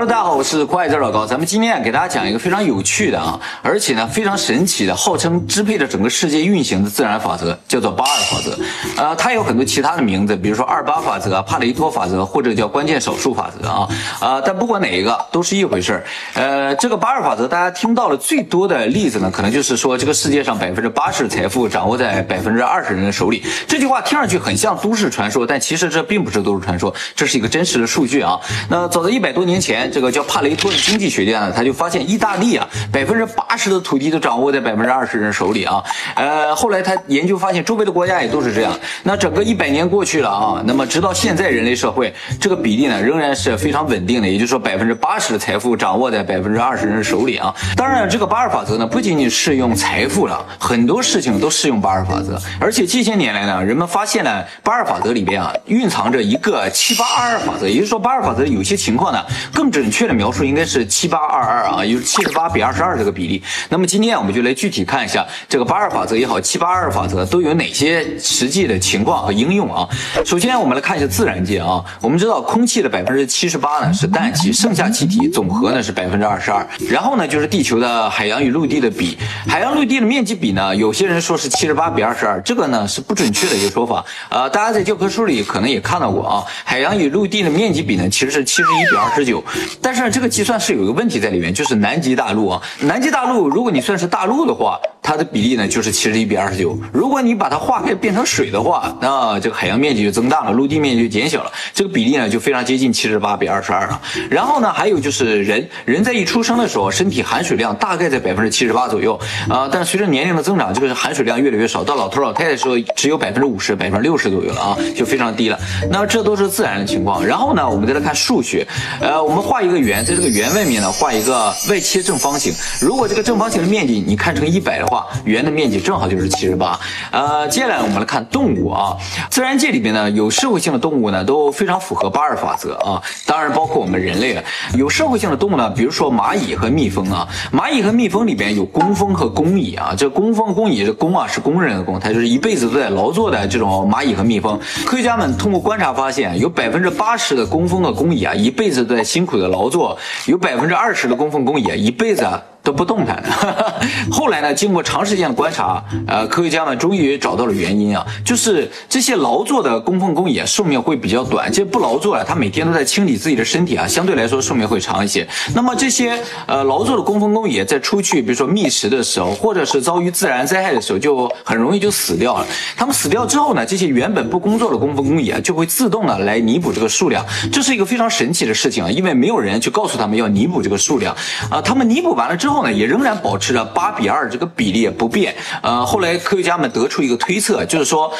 Hello，大家好，我是快字老高。咱们今天给大家讲一个非常有趣的啊，而且呢非常神奇的，号称支配着整个世界运行的自然法则，叫做巴尔法则。呃，它有很多其他的名字，比如说二八法则、帕雷托法则，或者叫关键少数法则啊。啊，但不管哪一个都是一回事儿。呃，这个巴尔法则，大家听到了最多的例子呢，可能就是说这个世界上百分之八十财富掌握在百分之二十人的手里。这句话听上去很像都市传说，但其实这并不是都市传说，这是一个真实的数据啊。那早在一百多年前。这个叫帕雷托的经济学家呢，他就发现意大利啊，百分之八十的土地都掌握在百分之二十人手里啊。呃，后来他研究发现，周围的国家也都是这样。那整个一百年过去了啊，那么直到现在，人类社会这个比例呢，仍然是非常稳定的。也就是说，百分之八十的财富掌握在百分之二十人手里啊。当然，这个巴尔法则呢，不仅仅适用财富了，很多事情都适用巴尔法则。而且近些年来呢，人们发现呢，巴尔法则里边啊，蕴藏着一个七八二二法则。也就是说，巴尔法则有些情况呢，更。准确的描述应该是七八二二啊，也就是七十八比二十二这个比例。那么今天我们就来具体看一下这个八二法则也好，七八二法则都有哪些实际的情况和应用啊？首先我们来看一下自然界啊，我们知道空气的百分之七十八呢是氮气，剩下气体总和呢是百分之二十二。然后呢就是地球的海洋与陆地的比，海洋陆地的面积比呢，有些人说是七十八比二十二，这个呢是不准确的一个说法。呃，大家在教科书里可能也看到过啊，海洋与陆地的面积比呢其实是七十一比二十九。但是这个计算是有一个问题在里面，就是南极大陆啊，南极大陆如果你算是大陆的话。它的比例呢就是七十一比二十九。如果你把它化开变成水的话，那这个海洋面积就增大了，陆地面积就减小了。这个比例呢就非常接近七十八比二十二了。然后呢，还有就是人，人在一出生的时候，身体含水量大概在百分之七十八左右啊。但随着年龄的增长，这个含水量越来越少，到老头老太太的时候只有百分之五十、百分之六十左右了啊，就非常低了。那这都是自然的情况。然后呢，我们再来看数学，呃，我们画一个圆，在这个圆外面呢画一个外切正方形。如果这个正方形的面积你看成一百的话，圆的面积正好就是七十八，呃，接下来我们来看动物啊，自然界里面呢有社会性的动物呢都非常符合巴尔法则啊，当然包括我们人类了。有社会性的动物呢，比如说蚂蚁和蜜蜂啊，蚂蚁和蜜蜂里边有工蜂和工蚁啊，这工蜂工蚁这工啊是工人的工，它就是一辈子都在劳作的这种蚂蚁和蜜蜂。科学家们通过观察发现，有百分之八十的工蜂和工蚁啊一辈子都在辛苦的劳作，有百分之二十的工蜂工蚁啊一辈子。都不动弹。后来呢，经过长时间的观察，呃，科学家们终于找到了原因啊，就是这些劳作的工蜂工蚁寿命会比较短，这不劳作了，他每天都在清理自己的身体啊，相对来说寿命会长一些。那么这些呃劳作的工蜂工蚁在出去，比如说觅食的时候，或者是遭遇自然灾害的时候，就很容易就死掉了。他们死掉之后呢，这些原本不工作的工蜂工蚁啊，就会自动的来弥补这个数量。这是一个非常神奇的事情啊，因为没有人去告诉他们要弥补这个数量啊，他们弥补完了之后。后呢，也仍然保持着八比二这个比例不变。呃，后来科学家们得出一个推测，就是说。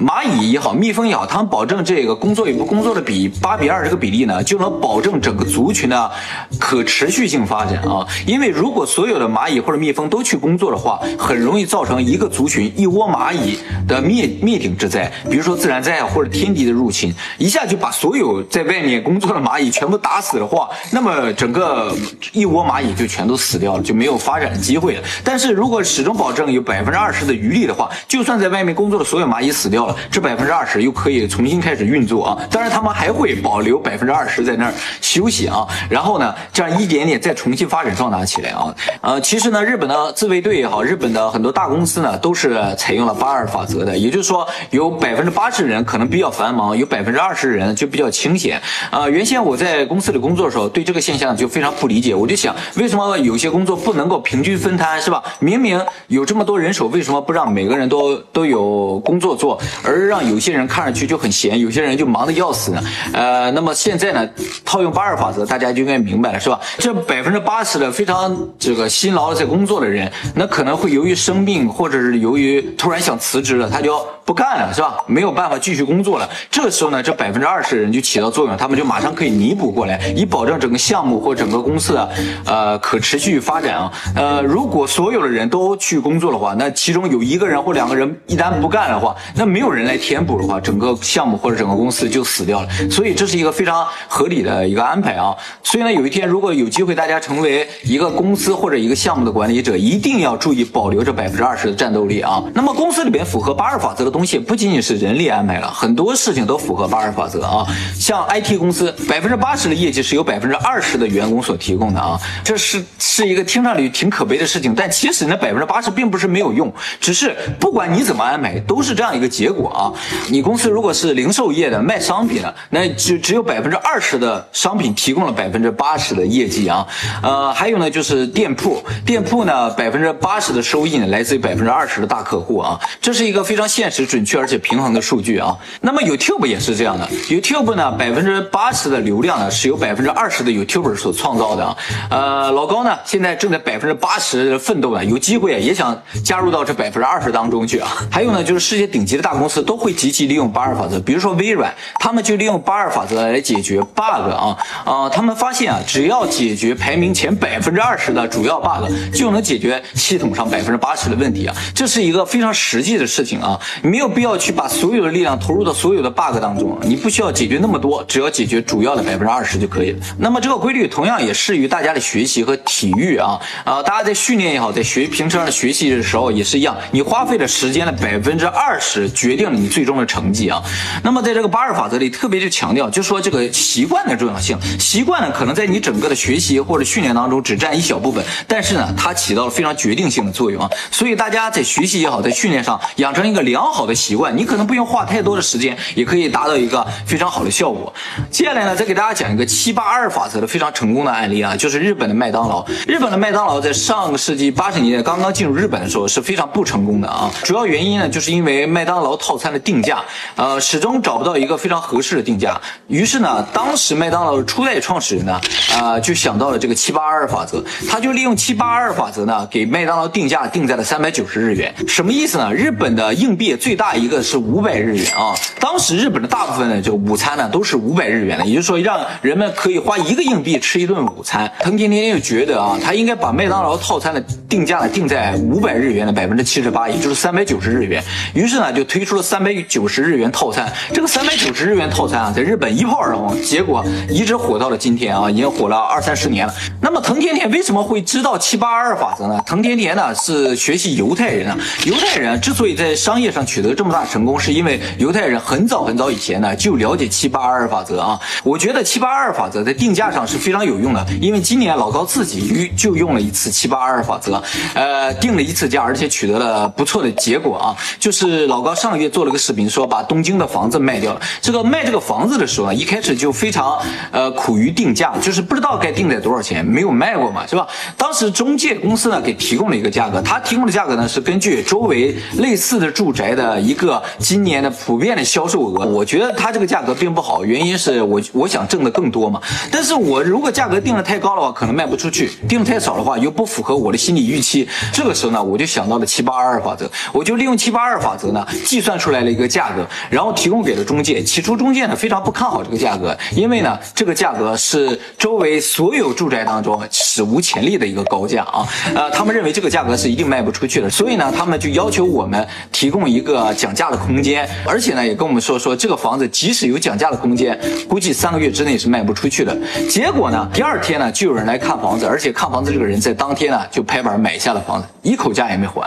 蚂蚁也好，蜜蜂也好，它们保证这个工作与不工作的比八比二这个比例呢，就能保证整个族群的可持续性发展啊。因为如果所有的蚂蚁或者蜜蜂都去工作的话，很容易造成一个族群一窝蚂蚁的灭灭顶之灾。比如说自然灾害或者天敌的入侵，一下就把所有在外面工作的蚂蚁全部打死的话，那么整个一窝蚂蚁就全都死掉了，就没有发展的机会了。但是如果始终保证有百分之二十的余力的话，就算在外面工作的所有蚂蚁死掉了。这百分之二十又可以重新开始运作啊！当然，他们还会保留百分之二十在那儿休息啊。然后呢，这样一点点再重新发展壮大起来啊。呃，其实呢，日本的自卫队也好，日本的很多大公司呢，都是采用了八二法则的。也就是说，有百分之八十人可能比较繁忙，有百分之二十人就比较清闲啊。原先我在公司里工作的时候，对这个现象就非常不理解。我就想，为什么有些工作不能够平均分摊，是吧？明明有这么多人手，为什么不让每个人都都有工作做？而让有些人看上去就很闲，有些人就忙得要死呢。呃，那么现在呢，套用八二法则，大家就应该明白了，是吧？这百分之八十的非常这个辛劳在工作的人，那可能会由于生病，或者是由于突然想辞职了，他就不干了，是吧？没有办法继续工作了。这时候呢，这百分之二十的人就起到作用，他们就马上可以弥补过来，以保证整个项目或整个公司的呃可持续发展啊。呃，如果所有的人都去工作的话，那其中有一个人或两个人一旦不干的话，那没没有人来填补的话，整个项目或者整个公司就死掉了。所以这是一个非常合理的一个安排啊。所以呢，有一天如果有机会大家成为一个公司或者一个项目的管理者，一定要注意保留这百分之二十的战斗力啊。那么公司里边符合八二法则的东西，不仅仅是人力安排了，很多事情都符合八二法则啊。像 IT 公司，百分之八十的业绩是由百分之二十的员工所提供的啊，这是是一个听上去挺可悲的事情，但其实呢，百分之八十并不是没有用，只是不管你怎么安排，都是这样一个结结果啊。你公司如果是零售业的卖商品的，那就只有百分之二十的商品提供了百分之八十的业绩啊。呃，还有呢，就是店铺，店铺呢百分之八十的收益呢来自于百分之二十的大客户啊，这是一个非常现实、准确而且平衡的数据啊。那么 YouTube 也是这样的，YouTube 呢百分之八十的流量呢是由百分之二十的 YouTuber 所创造的啊。呃，老高呢现在正在百分之八十奋斗呢，有机会也想加入到这百分之二十当中去啊。还有呢，就是世界顶级的大公司都会积极利用八二法则，比如说微软，他们就利用八二法则来解决 bug 啊啊，他们发现啊，只要解决排名前百分之二十的主要 bug，就能解决系统上百分之八十的问题啊。这是一个非常实际的事情啊，没有必要去把所有的力量投入到所有的 bug 当中，你不需要解决那么多，只要解决主要的百分之二十就可以了。那么这个规律同样也适于大家的学习和体育啊啊，大家在训练也好，在学平常的学习的时候也是一样，你花费的时间的百分之二十决定了你最终的成绩啊。那么在这个八二法则里，特别就强调，就说这个习惯的重要性。习惯呢，可能在你整个的学习或者训练当中只占一小部分，但是呢，它起到了非常决定性的作用啊。所以大家在学习也好，在训练上养成一个良好的习惯，你可能不用花太多的时间，也可以达到一个非常好的效果。接下来呢，再给大家讲一个七八二法则的非常成功的案例啊，就是日本的麦当劳。日本的麦当劳在上个世纪八十年代刚刚进入日本的时候是非常不成功的啊。主要原因呢，就是因为麦当劳套餐的定价，呃，始终找不到一个非常合适的定价。于是呢，当时麦当劳的初代创始人呢，啊，就想到了这个七八二法则，他就利用七八二法则呢，给麦当劳定价定在了三百九十日元。什么意思呢？日本的硬币最大一个是五百日元啊。当时日本的大部分的这个午餐呢，都是五百日元的，也就是说让人们可以花一个硬币吃一顿午餐。藤田天就觉得啊，他应该把麦当劳套餐的定价呢定在五百日元的百分之七十八，也就是三百九十日元。于是呢，就推出出了三百九十日元套餐。这个三百九十日元套餐啊，在日本一炮而红，结果一直火到了今天啊，已经火了二三十年了。那么藤田田为什么会知道七八二法则呢？藤田田呢是学习犹太人啊，犹太人之所以在商业上取得这么大成功，是因为犹太人很早很早以前呢就了解七八二法则啊。我觉得七八二法则在定价上是非常有用的，因为今年老高自己就用了一次七八二法则，呃，定了一次价，而且取得了不错的结果啊。就是老高上月做了个视频，说把东京的房子卖掉了。这个卖这个房子的时候呢，一开始就非常呃苦于定价，就是不知道该定在多少钱，没有卖过嘛，是吧？当时中介公司呢给提供了一个价格，他提供的价格呢是根据周围类似的住宅的一个今年的普遍的销售额。我觉得他这个价格并不好，原因是我我想挣的更多嘛。但是我如果价格定的太高的话，可能卖不出去；定的太少的话，又不符合我的心理预期。这个时候呢，我就想到了七八二法则，我就利用七八二法则呢计算算出来了一个价格，然后提供给了中介。起初中介呢非常不看好这个价格，因为呢这个价格是周围所有住宅当中史无前例的一个高价啊，呃，他们认为这个价格是一定卖不出去的，所以呢他们就要求我们提供一个讲价的空间，而且呢也跟我们说说这个房子即使有讲价的空间，估计三个月之内是卖不出去的。结果呢第二天呢就有人来看房子，而且看房子这个人在当天呢就拍板买下了房子，一口价也没还。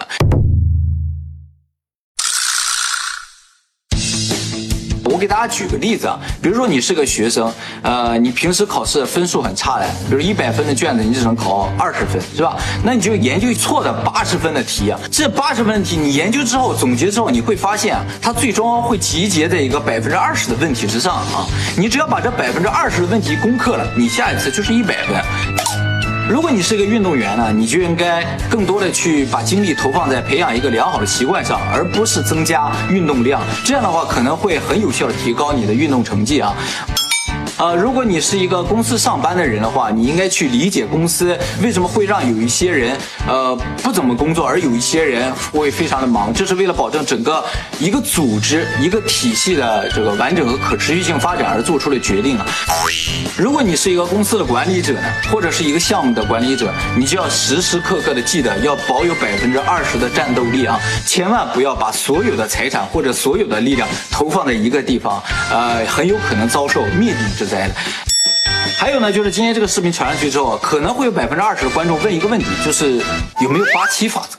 给大家举个例子啊，比如说你是个学生，呃，你平时考试分数很差的，比如一百分的卷子你只能考二十分，是吧？那你就研究错的八十分的题啊，这八十分的题你研究之后总结之后，你会发现啊，它最终会集结在一个百分之二十的问题之上啊。你只要把这百分之二十的问题攻克了，你下一次就是一百分。如果你是一个运动员呢，你就应该更多的去把精力投放在培养一个良好的习惯上，而不是增加运动量。这样的话，可能会很有效的提高你的运动成绩啊。呃，如果你是一个公司上班的人的话，你应该去理解公司为什么会让有一些人呃不怎么工作，而有一些人会非常的忙，这是为了保证整个一个组织一个体系的这个完整和可持续性发展而做出的决定啊。如果你是一个公司的管理者呢，或者是一个项目的管理者，你就要时时刻刻的记得要保有百分之二十的战斗力啊，千万不要把所有的财产或者所有的力量投放在一个地方，呃，很有可能遭受灭顶之灾灾了。还有呢，就是今天这个视频传上去之后，可能会有百分之二十的观众问一个问题，就是有没有八七法则？